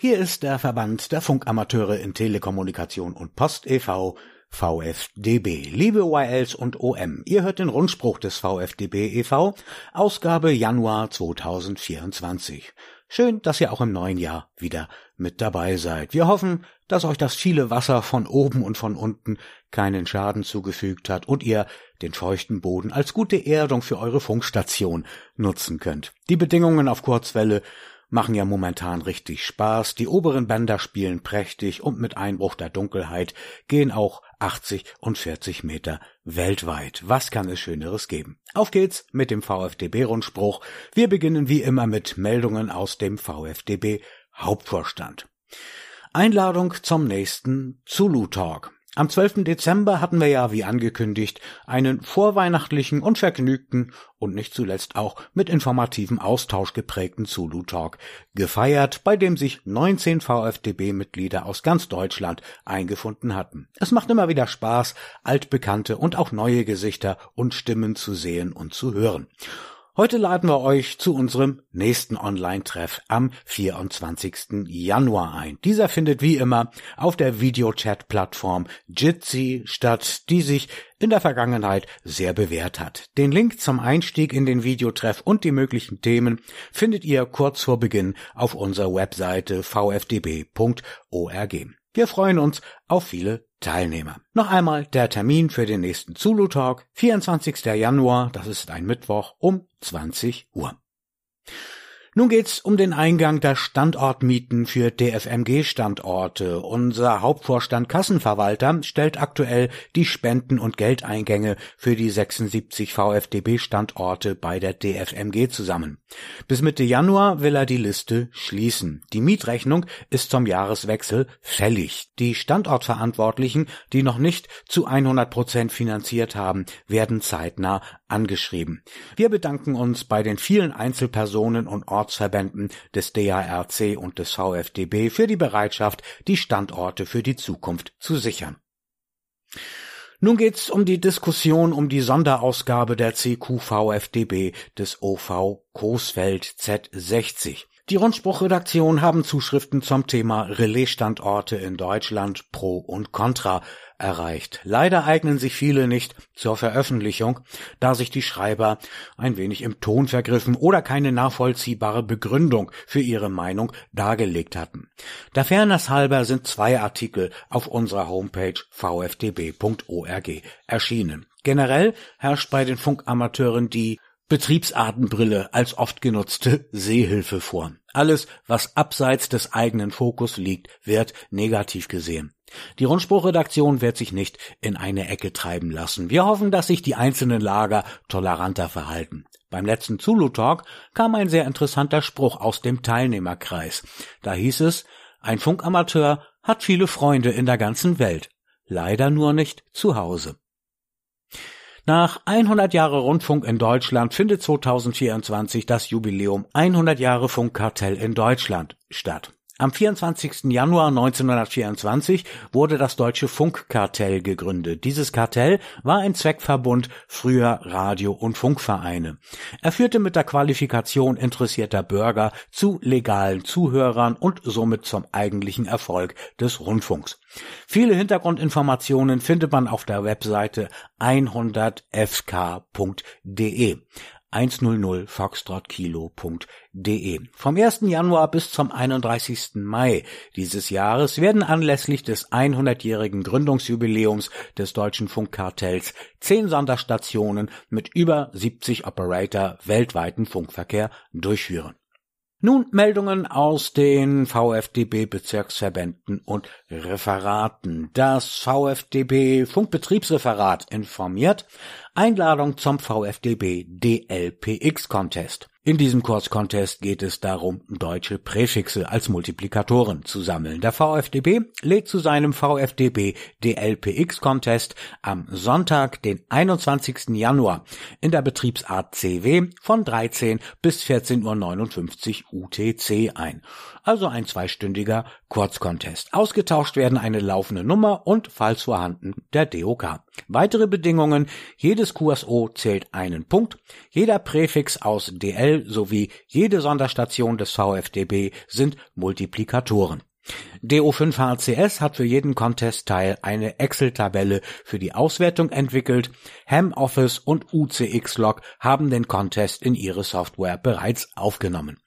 Hier ist der Verband der Funkamateure in Telekommunikation und Post e.V. VfDB. Liebe YLs und OM, ihr hört den Rundspruch des VfDB e.V., Ausgabe Januar 2024. Schön, dass ihr auch im neuen Jahr wieder mit dabei seid. Wir hoffen, dass euch das viele Wasser von oben und von unten keinen Schaden zugefügt hat und ihr den feuchten Boden als gute Erdung für eure Funkstation nutzen könnt. Die Bedingungen auf Kurzwelle machen ja momentan richtig Spaß. Die oberen Bänder spielen prächtig und mit Einbruch der Dunkelheit gehen auch 80 und 40 Meter weltweit. Was kann es Schöneres geben? Auf geht's mit dem VfDB-Rundspruch. Wir beginnen wie immer mit Meldungen aus dem VfDB Hauptvorstand. Einladung zum nächsten Zulu Talk. Am 12. Dezember hatten wir ja, wie angekündigt, einen vorweihnachtlichen und vergnügten und nicht zuletzt auch mit informativem Austausch geprägten Zulu Talk gefeiert, bei dem sich 19 VfDB-Mitglieder aus ganz Deutschland eingefunden hatten. Es macht immer wieder Spaß, altbekannte und auch neue Gesichter und Stimmen zu sehen und zu hören. Heute laden wir euch zu unserem nächsten Online-Treff am 24. Januar ein. Dieser findet wie immer auf der Videochat-Plattform Jitsi statt, die sich in der Vergangenheit sehr bewährt hat. Den Link zum Einstieg in den Videotreff und die möglichen Themen findet ihr kurz vor Beginn auf unserer Webseite vfdb.org. Wir freuen uns auf viele Teilnehmer. Noch einmal der Termin für den nächsten Zulu Talk, 24. Januar, das ist ein Mittwoch um 20 Uhr. Nun geht's um den Eingang der Standortmieten für DFMG-Standorte. Unser Hauptvorstand Kassenverwalter stellt aktuell die Spenden- und Geldeingänge für die 76 VfDB-Standorte bei der DFMG zusammen. Bis Mitte Januar will er die Liste schließen. Die Mietrechnung ist zum Jahreswechsel fällig. Die Standortverantwortlichen, die noch nicht zu 100 Prozent finanziert haben, werden zeitnah angeschrieben. Wir bedanken uns bei den vielen Einzelpersonen und Ortsverbänden des DARC und des VfDB für die Bereitschaft, die Standorte für die Zukunft zu sichern. Nun geht's um die Diskussion um die Sonderausgabe der CQ VfDB des OV Coesfeld Z60. Die Rundspruchredaktion haben Zuschriften zum Thema Relaisstandorte in Deutschland Pro und Contra erreicht. Leider eignen sich viele nicht zur Veröffentlichung, da sich die Schreiber ein wenig im Ton vergriffen oder keine nachvollziehbare Begründung für ihre Meinung dargelegt hatten. Der Fairness halber sind zwei Artikel auf unserer Homepage vfdb.org erschienen. Generell herrscht bei den Funkamateuren die Betriebsartenbrille als oft genutzte Sehhilfe vor. Alles, was abseits des eigenen Fokus liegt, wird negativ gesehen. Die Rundspruchredaktion wird sich nicht in eine Ecke treiben lassen. Wir hoffen, dass sich die einzelnen Lager toleranter verhalten. Beim letzten Zulu Talk kam ein sehr interessanter Spruch aus dem Teilnehmerkreis. Da hieß es, ein Funkamateur hat viele Freunde in der ganzen Welt, leider nur nicht zu Hause. Nach 100 Jahre Rundfunk in Deutschland findet 2024 das Jubiläum 100 Jahre Funkkartell in Deutschland statt. Am 24. Januar 1924 wurde das Deutsche Funkkartell gegründet. Dieses Kartell war ein Zweckverbund früher Radio- und Funkvereine. Er führte mit der Qualifikation interessierter Bürger zu legalen Zuhörern und somit zum eigentlichen Erfolg des Rundfunks. Viele Hintergrundinformationen findet man auf der Webseite 100fk.de. 100foxtrotkilo.de. Vom 1. Januar bis zum 31. Mai dieses Jahres werden anlässlich des 100-jährigen Gründungsjubiläums des deutschen Funkkartells zehn Sonderstationen mit über 70 Operator weltweiten Funkverkehr durchführen. Nun Meldungen aus den VfDB-Bezirksverbänden und Referaten. Das VfDB Funkbetriebsreferat informiert Einladung zum VfDB DLPX Contest. In diesem Kurzcontest geht es darum, deutsche Präfixe als Multiplikatoren zu sammeln. Der VfDB lädt zu seinem VfDB DLPX Contest am Sonntag, den 21. Januar in der Betriebsart CW von 13 bis 14.59 Uhr UTC ein. also ein zweistündiger Kurzcontest. Ausgetauscht werden eine laufende Nummer und, falls vorhanden, der DOK. Weitere Bedingungen, jedes QSO zählt einen Punkt, jeder Präfix aus DL sowie jede Sonderstation des VfDB sind Multiplikatoren. DO5HCS hat für jeden Contest-Teil eine Excel-Tabelle für die Auswertung entwickelt. HamOffice und UCXlog haben den Contest in ihre Software bereits aufgenommen.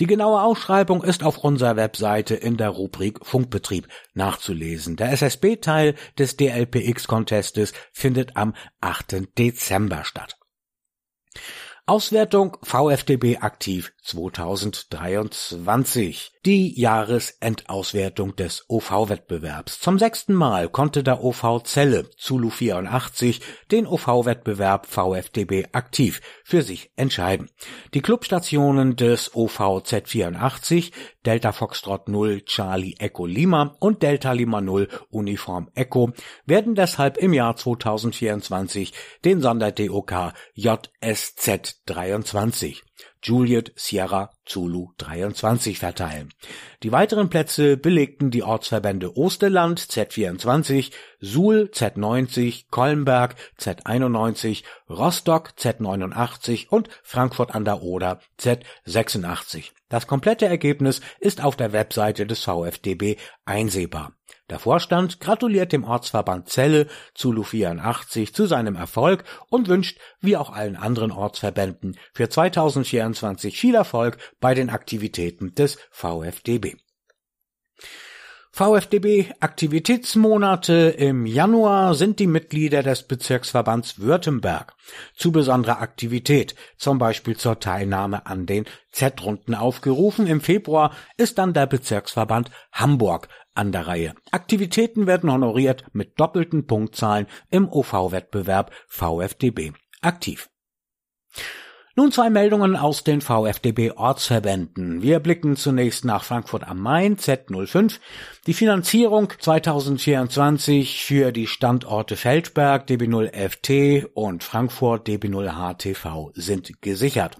Die genaue Ausschreibung ist auf unserer Webseite in der Rubrik Funkbetrieb nachzulesen. Der SSB-Teil des DLPX-Contestes findet am 8. Dezember statt. Auswertung VfDB aktiv 2023 die Jahresendauswertung des OV-Wettbewerbs. Zum sechsten Mal konnte der OV Celle Zulu 84 den OV-Wettbewerb VfDB aktiv für sich entscheiden. Die Clubstationen des OV Z84 Delta Foxtrot 0 Charlie Echo Lima und Delta Lima 0 Uniform Echo werden deshalb im Jahr 2024 den Sonder-DOK JSZ 23 Juliet Sierra Zulu 23 verteilen. Die weiteren Plätze belegten die Ortsverbände Osterland Z24, Suhl Z90, Kollenberg Z91, Rostock Z89 und Frankfurt an der Oder Z86. Das komplette Ergebnis ist auf der Webseite des VfDB einsehbar. Der Vorstand gratuliert dem Ortsverband Celle zu Lu 84 zu seinem Erfolg und wünscht, wie auch allen anderen Ortsverbänden, für 2024 viel Erfolg bei den Aktivitäten des VfDB. VfDB Aktivitätsmonate im Januar sind die Mitglieder des Bezirksverbands Württemberg zu besonderer Aktivität, zum Beispiel zur Teilnahme an den Z-Runden aufgerufen. Im Februar ist dann der Bezirksverband Hamburg an der Reihe. Aktivitäten werden honoriert mit doppelten Punktzahlen im OV-Wettbewerb VfDB aktiv. Nun zwei Meldungen aus den VfDB-Ortsverbänden. Wir blicken zunächst nach Frankfurt am Main, Z05. Die Finanzierung 2024 für die Standorte Feldberg, DB0FT und Frankfurt DB0HTV sind gesichert.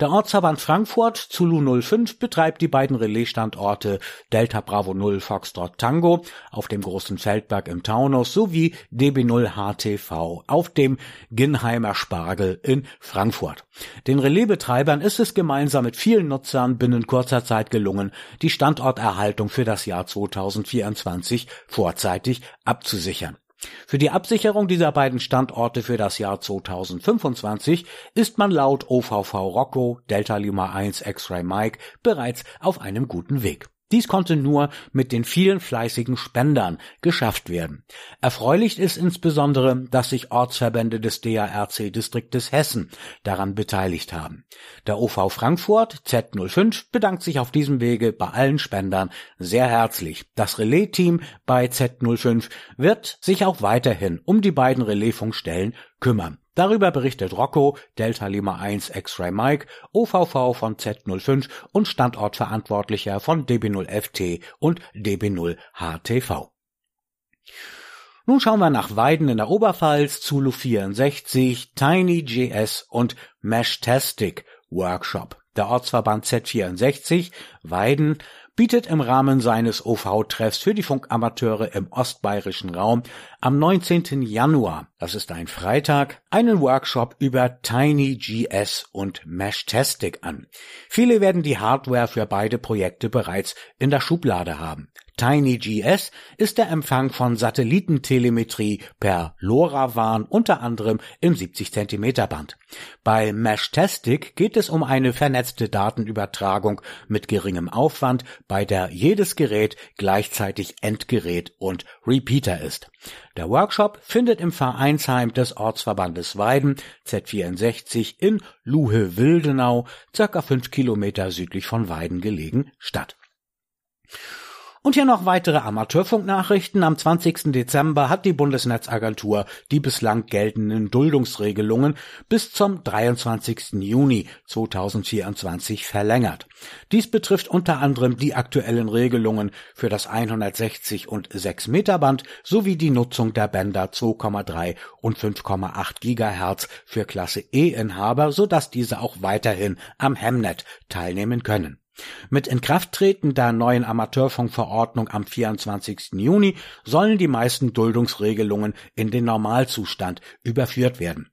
Der Ortsverband Frankfurt, Zulu 05, betreibt die beiden Relaisstandorte Delta Bravo 0 Foxtrot Tango auf dem großen Feldberg im Taunus sowie DB0HTV auf dem Ginnheimer Spargel in Frankfurt. Den Relaisbetreibern ist es gemeinsam mit vielen Nutzern binnen kurzer Zeit gelungen, die Standorterhaltung für das Jahr 2024 vorzeitig abzusichern. Für die Absicherung dieser beiden Standorte für das Jahr 2025 ist man laut OVV Rocco Delta Lima 1 X-Ray Mike bereits auf einem guten Weg. Dies konnte nur mit den vielen fleißigen Spendern geschafft werden. Erfreulich ist insbesondere, dass sich Ortsverbände des DARC-Distriktes Hessen daran beteiligt haben. Der OV Frankfurt Z05 bedankt sich auf diesem Wege bei allen Spendern sehr herzlich. Das Relais-Team bei Z05 wird sich auch weiterhin um die beiden Relaisfunkstellen kümmern. Darüber berichtet Rocco, Delta Lima 1 X-Ray Mike, OVV von Z05 und Standortverantwortlicher von DB0FT und DB0HTV. Nun schauen wir nach Weiden in der Oberpfalz, Zulu 64, TinyJS und Meshtastic Workshop. Der Ortsverband Z64 Weiden bietet im Rahmen seines OV-Treffs für die Funkamateure im ostbayerischen Raum am 19. Januar, das ist ein Freitag, einen Workshop über TinyGS und Meshtastic an. Viele werden die Hardware für beide Projekte bereits in der Schublade haben. TinyGS ist der Empfang von Satellitentelemetrie per LoRaWAN unter anderem im 70 cm Band. Bei Meshtastic geht es um eine vernetzte Datenübertragung mit geringem Aufwand, bei der jedes Gerät gleichzeitig Endgerät und Repeater ist. Der Workshop findet im Vereinsheim des Ortsverbandes Weiden Z64 in Luhe-Wildenau, circa fünf Kilometer südlich von Weiden gelegen, statt. Und hier noch weitere Amateurfunknachrichten. Am 20. Dezember hat die Bundesnetzagentur die bislang geltenden Duldungsregelungen bis zum 23. Juni 2024 verlängert. Dies betrifft unter anderem die aktuellen Regelungen für das 160 und 6 Meter Band sowie die Nutzung der Bänder 2,3 und 5,8 Gigahertz für Klasse E-Inhaber, sodass diese auch weiterhin am Hemnet teilnehmen können. Mit Inkrafttreten der neuen Amateurfunkverordnung am 24. Juni sollen die meisten Duldungsregelungen in den Normalzustand überführt werden.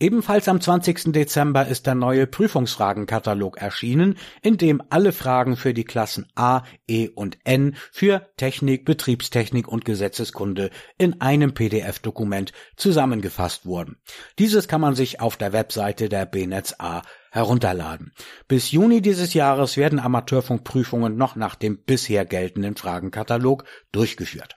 Ebenfalls am 20. Dezember ist der neue Prüfungsfragenkatalog erschienen, in dem alle Fragen für die Klassen A, E und N für Technik, Betriebstechnik und Gesetzeskunde in einem PDF-Dokument zusammengefasst wurden. Dieses kann man sich auf der Webseite der BNetz A herunterladen. Bis Juni dieses Jahres werden Amateurfunkprüfungen noch nach dem bisher geltenden Fragenkatalog durchgeführt.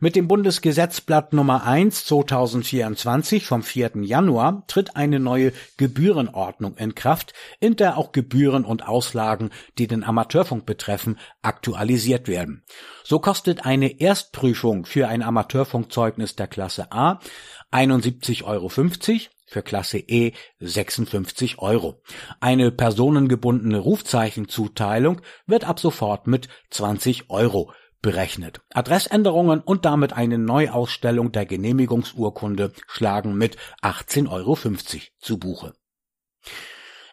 Mit dem Bundesgesetzblatt Nummer 1 2024 vom 4. Januar tritt eine neue Gebührenordnung in Kraft, in der auch Gebühren und Auslagen, die den Amateurfunk betreffen, aktualisiert werden. So kostet eine Erstprüfung für ein Amateurfunkzeugnis der Klasse A 71,50 Euro, für Klasse E 56 Euro. Eine personengebundene Rufzeichenzuteilung wird ab sofort mit 20 Euro berechnet. Adressänderungen und damit eine Neuausstellung der Genehmigungsurkunde schlagen mit 18,50 Euro zu Buche.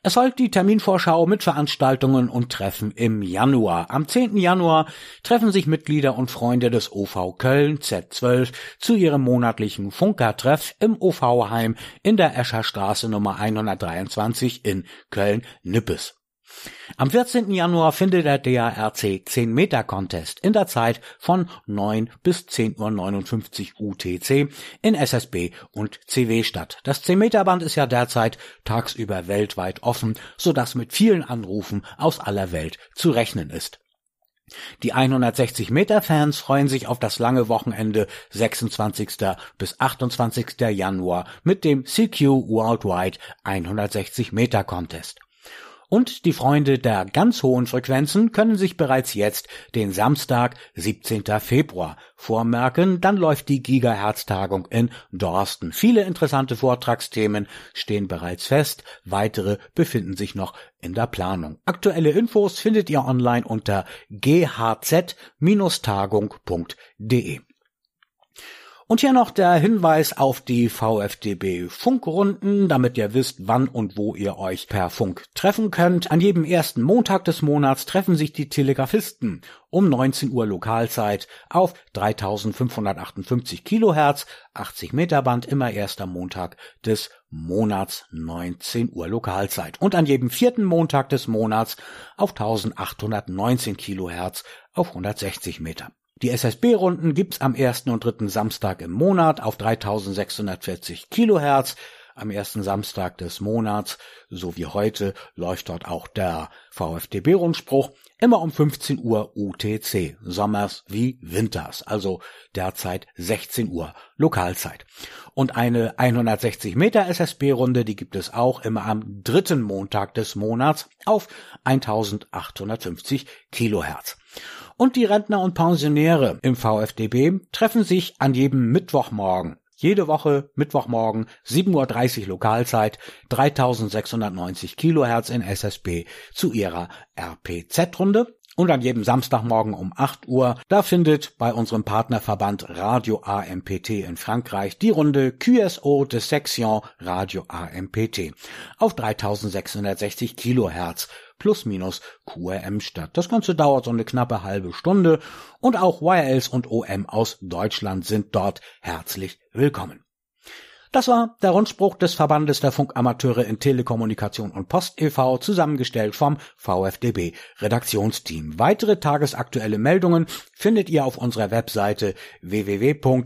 Es folgt die Terminvorschau mit Veranstaltungen und Treffen im Januar. Am 10. Januar treffen sich Mitglieder und Freunde des OV Köln Z12 zu ihrem monatlichen Funkertreff im OV-Heim in der Escherstraße Nummer 123 in Köln-Nippes. Am 14. Januar findet der DARC 10 Meter Contest in der Zeit von 9 bis 10.59 Uhr UTC in SSB und CW statt. Das 10 Meter Band ist ja derzeit tagsüber weltweit offen, sodass mit vielen Anrufen aus aller Welt zu rechnen ist. Die 160 Meter Fans freuen sich auf das lange Wochenende 26. bis 28. Januar mit dem CQ Worldwide 160 Meter Contest. Und die Freunde der ganz hohen Frequenzen können sich bereits jetzt den Samstag, 17. Februar vormerken. Dann läuft die Gigahertz-Tagung in Dorsten. Viele interessante Vortragsthemen stehen bereits fest. Weitere befinden sich noch in der Planung. Aktuelle Infos findet ihr online unter ghz-tagung.de. Und hier noch der Hinweis auf die VfDB Funkrunden, damit ihr wisst, wann und wo ihr euch per Funk treffen könnt. An jedem ersten Montag des Monats treffen sich die Telegrafisten um 19 Uhr Lokalzeit auf 3558 Kilohertz, 80 Meter Band, immer erster Montag des Monats 19 Uhr Lokalzeit. Und an jedem vierten Montag des Monats auf 1819 Kilohertz auf 160 Meter. Die SSB-Runden gibt's am ersten und dritten Samstag im Monat auf 3640 Kilohertz. Am ersten Samstag des Monats, so wie heute, läuft dort auch der VfDB-Rundspruch, immer um 15 Uhr UTC, Sommers wie Winters, also derzeit 16 Uhr Lokalzeit. Und eine 160 Meter SSB-Runde, die gibt es auch immer am dritten Montag des Monats auf 1850 Kilohertz. Und die Rentner und Pensionäre im VfDB treffen sich an jedem Mittwochmorgen. Jede Woche Mittwochmorgen 7.30 Uhr Lokalzeit 3690 Kilohertz in SSB zu ihrer RPZ-Runde und an jedem Samstagmorgen um 8 Uhr, da findet bei unserem Partnerverband Radio AMPT in Frankreich die Runde QSO de Section Radio AMPT auf 3660 Kilohertz plus minus QRM statt. Das Ganze dauert so eine knappe halbe Stunde und auch YLs und OM aus Deutschland sind dort herzlich willkommen. Das war der Rundspruch des Verbandes der Funkamateure in Telekommunikation und Post e.V., zusammengestellt vom VfDB Redaktionsteam. Weitere tagesaktuelle Meldungen findet ihr auf unserer Webseite www.vfdb.org.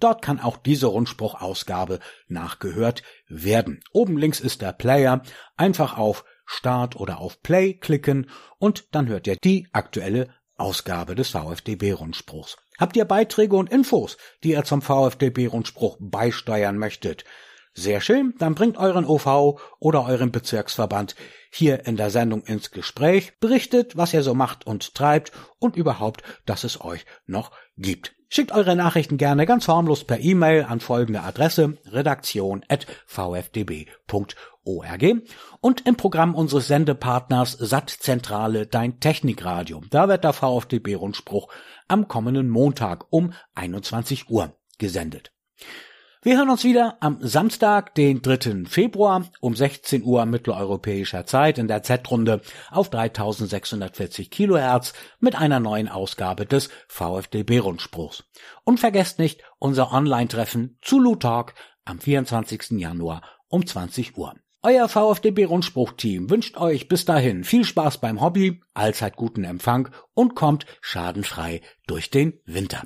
Dort kann auch diese Rundspruchausgabe nachgehört werden. Oben links ist der Player. Einfach auf Start oder auf Play klicken und dann hört ihr die aktuelle Ausgabe des VfDB-Rundspruchs. Habt ihr Beiträge und Infos, die ihr zum VfDB-Rundspruch beisteuern möchtet? Sehr schön, dann bringt euren OV oder euren Bezirksverband hier in der Sendung ins Gespräch, berichtet, was ihr so macht und treibt und überhaupt, dass es euch noch gibt. Schickt eure Nachrichten gerne ganz formlos per E-Mail an folgende Adresse redaktion.vfdb.org und im Programm unseres Sendepartners Sattzentrale Dein Technikradio. Da wird der VfDB-Rundspruch am kommenden Montag um 21 Uhr gesendet. Wir hören uns wieder am Samstag, den 3. Februar um 16 Uhr mitteleuropäischer Zeit in der Z-Runde auf 3640 Kilohertz mit einer neuen Ausgabe des VfDB-Rundspruchs. Und vergesst nicht unser Online-Treffen zu Talk am 24. Januar um 20 Uhr. Euer VfDB-Rundspruch-Team wünscht euch bis dahin viel Spaß beim Hobby, allzeit guten Empfang und kommt schadenfrei durch den Winter.